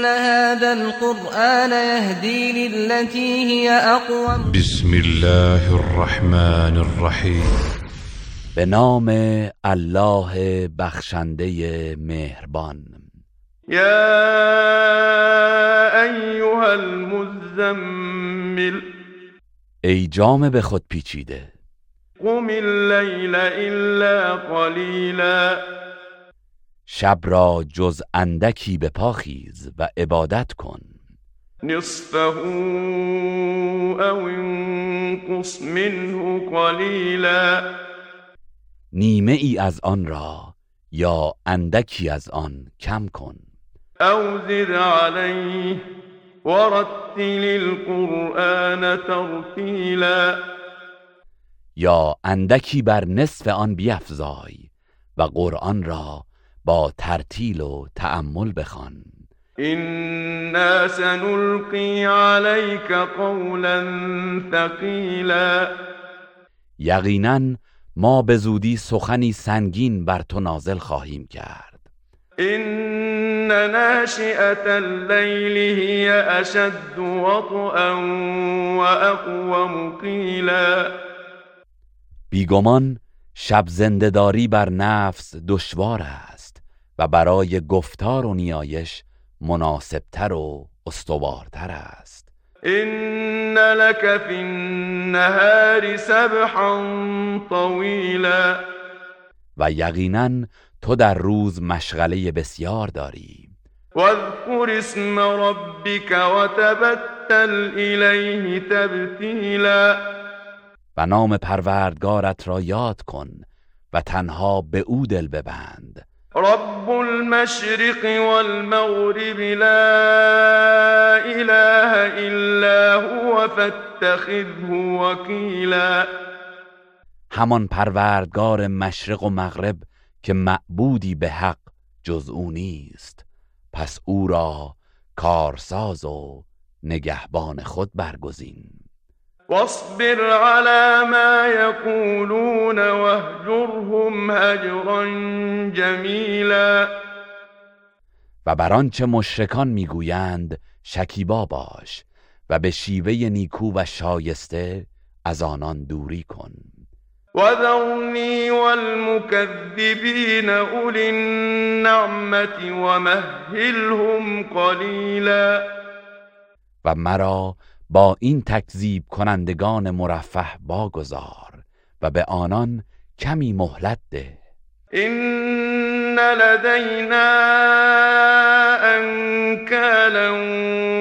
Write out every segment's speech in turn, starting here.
إن هذا القرآن يهدي للتي هي أقوم. بسم الله الرحمن الرحیم به نام الله بخشنده مهربان. يا أيها المزمل. ای جام به خود پیچیده. قم الليل إلا قليلا. شب را جز اندکی به پاخیز و عبادت کن. نصفه أو انقص منه قليلا نیمه ای از آن را یا اندکی از آن کم کن. أو زد عليه ورتل القرآن ترتيلا یا اندکی بر نصف آن بیفزای و قرآن را با ترتیل و تأمل بخوان. إنا سنلقي عليك قولا ثقيلا. یقینا ما به زودی سخنی سنگین بر تو نازل خواهیم کرد. إن ناشئة الليل هي أشد وطئا وأقوم قيلا. بیگمان شب زندهداری بر نفس دشوار است. و برای گفتار و نیایش مناسبتر و استوارتر است. إن لك في النهار سبحا طويلا. و یقینا تو در روز مشغله بسیار داری. واذكر اسم ربك وتبتل إليه تبتيلا. و نام پروردگارت را یاد کن و تنها به او دل ببند. رب المشرق والمغرب لا إله إلا هو فاتخذه وكيلا. همان پروردگار مشرق و مغرب که معبودی به حق جز او نیست. پس او را کارساز و نگهبان خود برگزین. واصبر على ما يقولون واهجرهم هجرا جميلا. و بر آنچه مشرکان می‌گویند شکیبا باش و به شیوه نیکو و شایسته از آنان دوری کن. وذرني والمكذبين أولي النعمة ومهلهم قليلا و مرا با این تکذیب کنندگان مرفه باگذار و به آنان کمی مهلت ده. إن لدينا أنكالا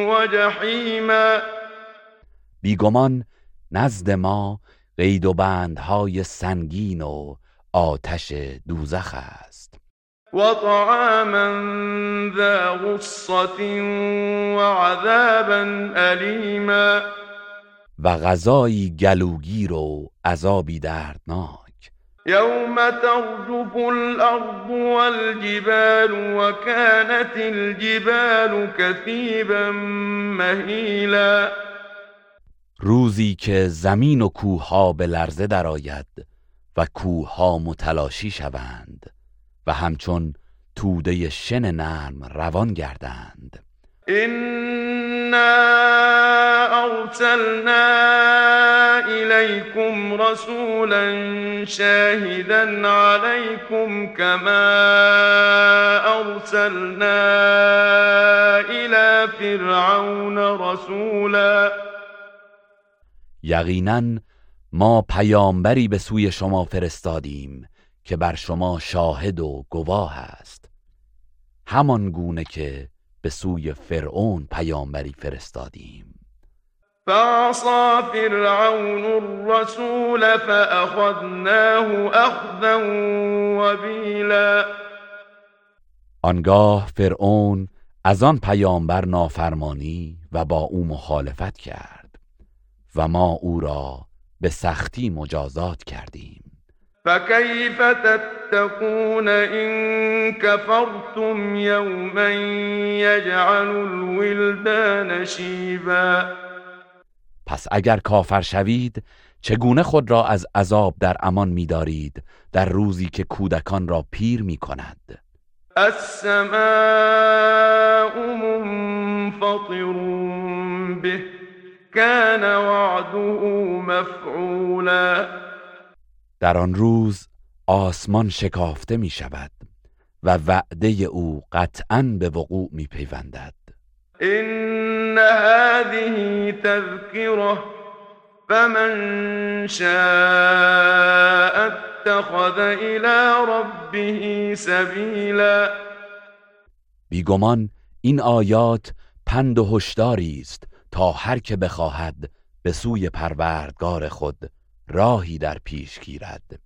وجحيما. بیگمان نزد ما قید و بندهای سنگین و آتش دوزخ است. وطعاما ذا غصة وعذابا أليما. و غذایی گلوگیر و عذابی دردناک. يوم ترجف الأرض والجبال وكانت الجبال كثيبا مهيلا. روزی که زمین و کوهها به لرزه درآید و کوهها متلاشی شوند. و همچون توده شن نرم روان گردند. إنا أرسلنا إليكم رسولا شاهدا عليكم كما أرسلنا إلى فرعون رسولا. یقینا ما پیامبری به سوی شما فرستادیم. که بر شما شاهد و گواه است. همان گونه که به سوی فرعون پیامبری فرستادیم. فعصى فرعون الرسول فأخذناه أخذا وبيلا. آنگاه فرعون از آن پیامبر نافرمانی و با او مخالفت کرد و ما او را به سختی مجازات کردیم. فكيف تتقون إن كفرتم يوما يجعل الولدان شيبا؟ پس اگر کافر شوید چگونه خود را از عذاب در امان می‌دارید در روزی که کودکان را پیر می کند السماء منفطر به كان وعده مفعولا. در آن روز آسمان شکافته می شود و وعده او قطعا به وقوع می پیوندد إن هذه تذكرة فمن شاء اتخذ إلى ربه سبيلا. بیگمان این آیات پند و هشداری است تا هر که بخواهد به سوی پروردگار خود راهی در پیش گیرد.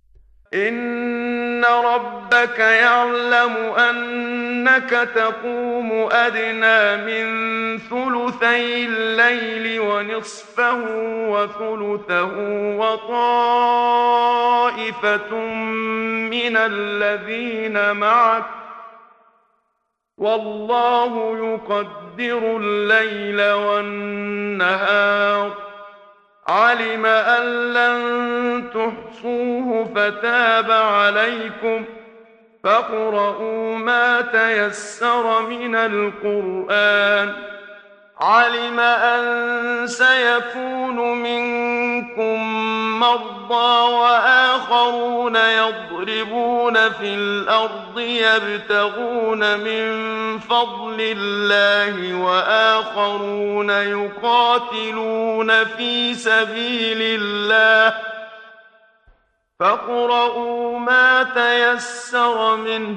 إن ربك يعلم أنك تقوم أدنى من ثلثي الليل ونصفه وثلثه وطائفة من الذين معك والله يقدر الليل والنهار علم أن لن تحصوه فتاب عليكم فاقرؤوا ما تيسر من القرآن. علم أن سيكون منكم مرضى وآخرون يضربون في الأرض يبتغون من فضل الله وآخرون يقاتلون في سبيل الله. فاقرؤوا ما تيسر منه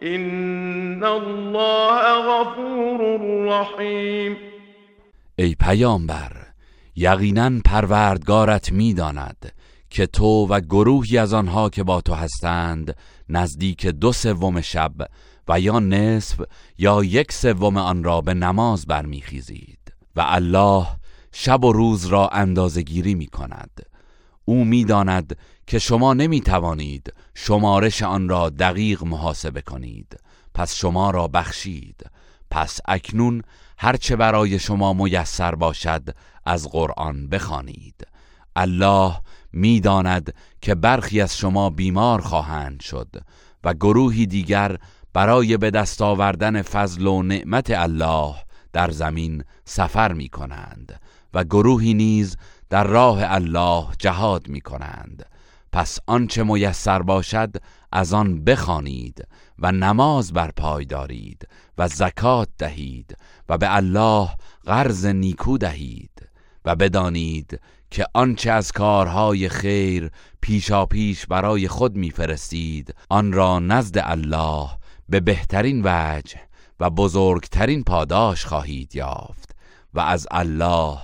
این الله غفور رحیم ای پیامبر یقینا پروردگارت می‌داند که تو و گروهی از آنها که با تو هستند نزدیک دو سوم شب و یا نصف یا یک سوم آن را به نماز برمیخیزید و الله شب و روز را اندازه گیری می کند او می‌داند که شما نمی توانید شمارش آن را دقیق محاسبه کنید. پس شما را بخشید. پس اکنون هرچه برای شما میسر باشد از قرآن بخوانید. الله می‌داند که برخی از شما بیمار خواهند شد و گروهی دیگر برای به دست آوردن فضل و نعمت الله در زمین سفر می کنند و گروهی نیز در راه الله جهاد می کنند پس آنچه میسر باشد از آن بخوانید و نماز بر پای دارید و زکات دهید و به الله قرض نیکو دهید و بدانید که آنچه از کارهای خیر پیشا پیش برای خود میفرستید آن را نزد الله به بهترین وجه و بزرگترین پاداش خواهید یافت و از الله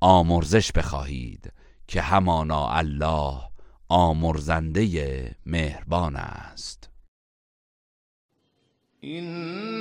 آمرزش بخواهید که همانا الله آمرزنده مهربان است. إن